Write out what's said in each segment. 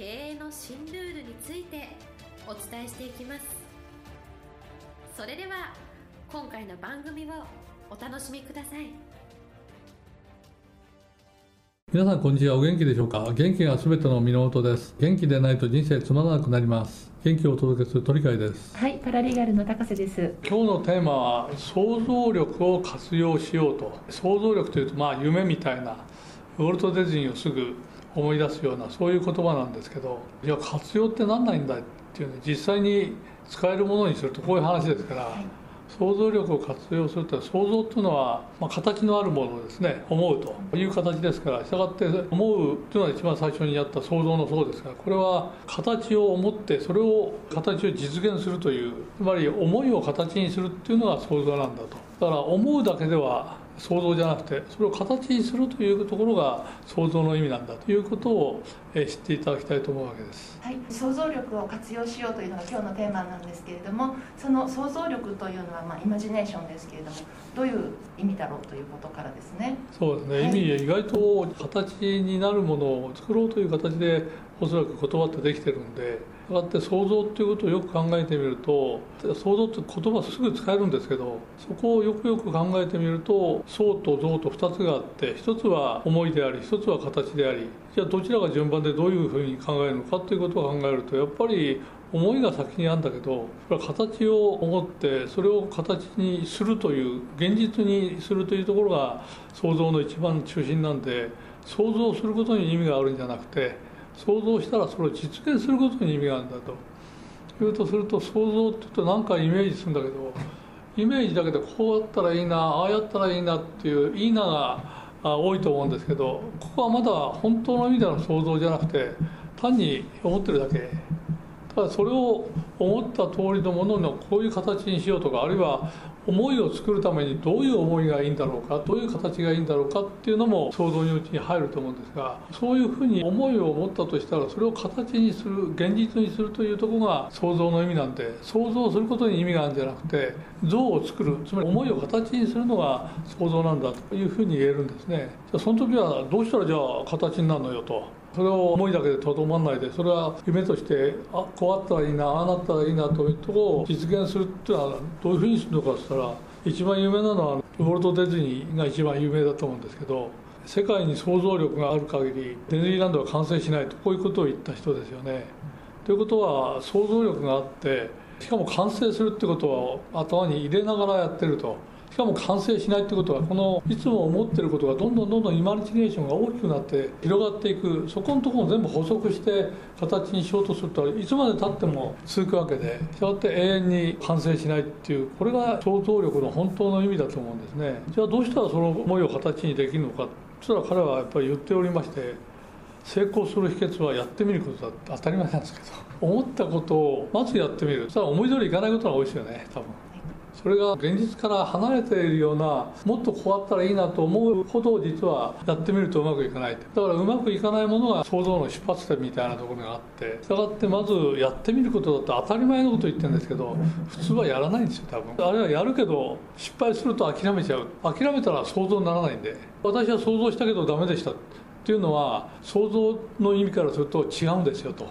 経営の新ルールについてお伝えしていきます。それでは今回の番組をお楽しみください。皆さんこんにちは。お元気でしょうか？元気がすべての源です。元気でないと人生つまらなくなります。元気をお届けする鳥海です。はいパラリーガルの高瀬です。今日のテーマは想像力を活用しようと。想像力というとまあ夢みたいな。ウォルト・ディズニーをすぐ思い出すようなそういう言葉なんですけどじゃあ活用って何ないんだっていうね実際に使えるものにするとこういう話ですから、はい。想像力を活用すると想像というのは、まあ、形のあるものをですね思うという形ですからしたがって思うというのは一番最初にやった想像のそうですからこれは形を思ってそれを形を実現するというつまり思いを形にするっていうのが想像なんだと。だから思うだけでは想像じゃなくてそれを形にするというところが想像の意味なんだということを知っていただきたいと思うわけです、はい、想像力を活用しようというのが今日のテーマなんですけれどもその想像力というのはまあイマジネーションですけれどもどういう意味だろうということからですね。そうですね、はい、意味意外と形になるものを作ろうという形でおそらく言葉ってできてるんでこうやって想像っていうことをよく考えてみると想像って言葉すぐ使えるんですけどそこをよくよく考えてみると想と像と2つがあって1つは思いであり1つは形でありじゃあどちらが順番でどういうふうに考えるのかということを考えるとやっぱり思いが先にあるんだけどこれは形を思ってそれを形にするという現実にするというところが想像の一番中心なんで想像することに意味があるんじゃなくて想像したらそれを実現することに意味があるんだと。いうとすると想像っていうと何かイメージするんだけどイメージだけでこうやったらいいなああやったらいいなっていういいなが多いと思うんですけどここはまだ本当の意味での想像じゃなくて単に思ってるだけ。ただそれを思った通りのもののこういう形にしようとかあるいは思いを作るためにどういう思いがいいんだろうかどういう形がいいんだろうかっていうのも想像のうちに入ると思うんですがそういうふうに思いを持ったとしたらそれを形にする現実にするというとこが想像の意味なんで想像することに意味があるんじゃなくて像を作るつまり思いを形にするのが想像なんだというふうに言えるんですね。じゃあその時はどうしたらじゃあ形になるのよと。それを思いだけでとどまらないでそれは夢としてあこうあったらいいなああなったらいいなというところを実現するっていうのはどういうふうにするのかって言ったら一番有名なのはウォルト・ディズニーが一番有名だと思うんですけど世界に想像力がある限りディズニーランドは完成しないとこういうことを言った人ですよね。ということは想像力があってしかも完成するってことを頭に入れながらやってるとしかも完成しないってことはこのいつも思ってることがどんどんどんどんイマジネーションが大きくなって広がっていく。そこのところを全部補足して形にしようとするといつまでたっても続くわけでそうやって永遠に完成しないっていうこれが想像力の本当の意味だと思うんですね。じゃあどうしたらその思いを形にできるのか。そしたら彼はやっぱり言っておりまして成功する秘訣はやってみることだって当たり前なんですけど思ったことをまずやってみる。そしたら思い通りいかないことが多いですよね多分。それが現実から離れているようなもっとこうあったらいいなと思うほど実はやってみるとうまくいかないだからうまくいかないものが想像の出発点みたいなところがあってしたがってまずやってみることだと当たり前のこと言ってるんですけど普通はやらないんですよ多分。あれはやるけど失敗すると諦めちゃう。諦めたら想像にならないんで。私は想像したけどダメでしたっていうのは想像の意味からすると違うんですよと。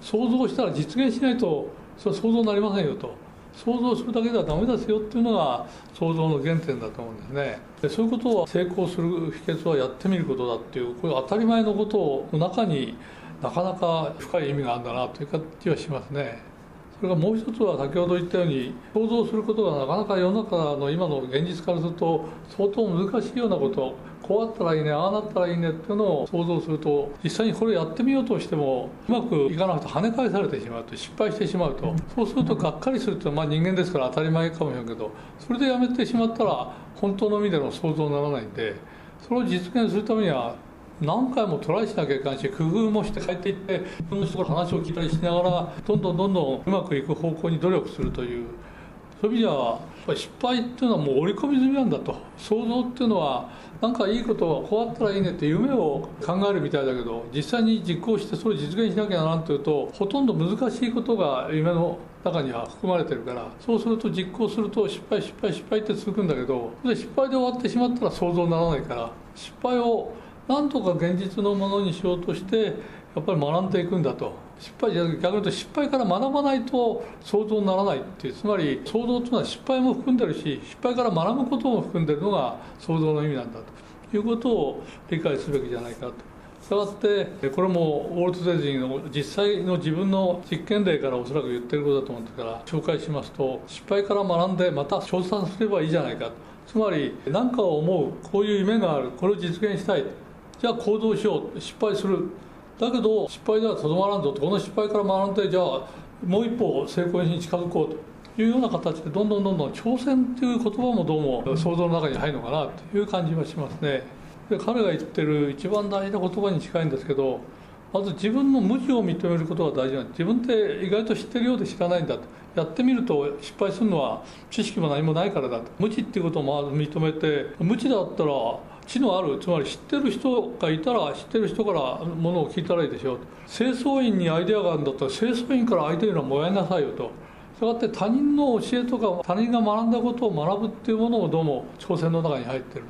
想像したら実現しないとそれは想像になりませんよと。想像するだけではダメですよっていうのが想像の原点だと思うんですね。でそういうことを成功する秘訣はやってみることだっていうこういう当たり前のことの中になかなか深い意味があるんだなという感じはしますね。それからもう一つは先ほど言ったように想像することがなかなか世の中の今の現実からすると相当難しいようなことこうあったらいいねああなったらいいねっていうのを想像すると実際にこれやってみようとしてもうまくいかなくて跳ね返されてしまうと失敗してしまうと。そうするとがっかりするってまあ人間ですから当たり前かもしれんけどそれでやめてしまったら本当の意味での想像にならないんでそれを実現するためには何回もトライしなきゃいけないし工夫もして帰っていってその人から話を聞いたりしながらどんどんどんどんうまくいく方向に努力するという。そういう意味では失敗っていうのはもう織り込み済みなんだと。想像っていうのはなんかいいことはこうあったらいいねって夢を考えるみたいだけど実際に実行してそれを実現しなきゃならんというとほとんど難しいことが夢の中には含まれてるからそうすると実行すると失敗失敗失敗って続くんだけど失敗で終わってしまったら想像にならないから失敗を何とか現実のものにしようとしてやっぱり学んでいくんだと。失敗じゃ逆に言うと失敗から学ばないと想像にならないっていう。つまり想像というのは失敗も含んでるし失敗から学ぶことも含んでるのが想像の意味なんだと。いうことを理解すべきじゃないかと。したがってこれもウォルト・ディズニーの実際の自分の実験例からおそらく言ってることだと思うんですから紹介しますと失敗から学んでまた調査すればいいじゃないかつまり何かを思うこういう夢があるこれを実現したいじゃあ行動しよう失敗する。だけど失敗ではとどまらんぞとこの失敗から学んでじゃあもう一歩成功に近づこうというような形でどんどんどんどん挑戦という言葉もどうも想像の中に入るのかなという感じはしますねで彼が言ってる一番大事な言葉に近いんですけどまず自分の無知を認めることが大事なん自分って意外と知ってるようで知らないんだと。やってみると失敗するのは知識も何もないからだと。無知っていうことをまず認めて無知だったら知のあるつまり知ってる人がいたら知ってる人からものを聞いたらいいでしょう清掃員にアイデアがあるんだったら清掃員からアイデアをもらいなさいよと。したがって他人の教えとか他人が学んだことを学ぶっていうものもどうも挑戦の中に入ってる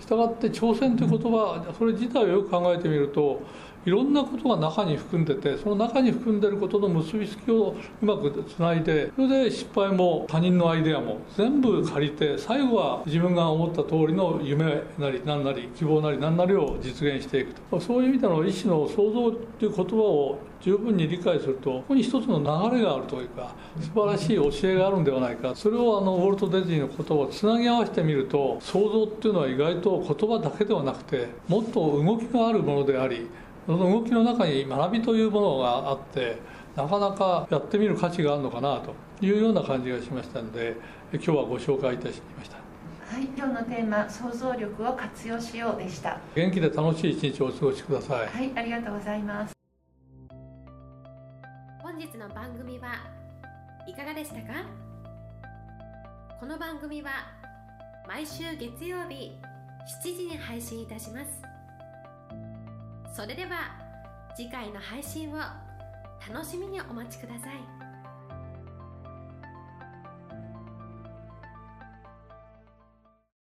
したがって挑戦という言葉それ自体をよく考えてみるといろんなことが中に含んでてその中に含んでることの結びつきをうまくつないでそれで失敗も他人のアイデアも全部借りて最後は自分が思った通りの夢なり何なり希望なり何なりを実現していくと。そういう意味での意思の創造っていう言葉を十分に理解するとここに一つの流れがあるというか素晴らしい教えがあるんではないか。それをあのウォルト・ディズニーの言葉をつなぎ合わせてみると創造っていうのは意外と言葉だけではなくてもっと動きがあるものでありその動きの中に学びというものがあってなかなかやってみる価値があるのかなというような感じがしましたので今日はご紹介いたしました。はい今日のテーマ想像力を活用しようでした。元気で楽しい一日をお過ごしください。はいありがとうございます。本日の番組はいかがでしたか？この番組は毎週月曜日7時に配信いたしますそれでは次回の配信を楽しみにお待ちください。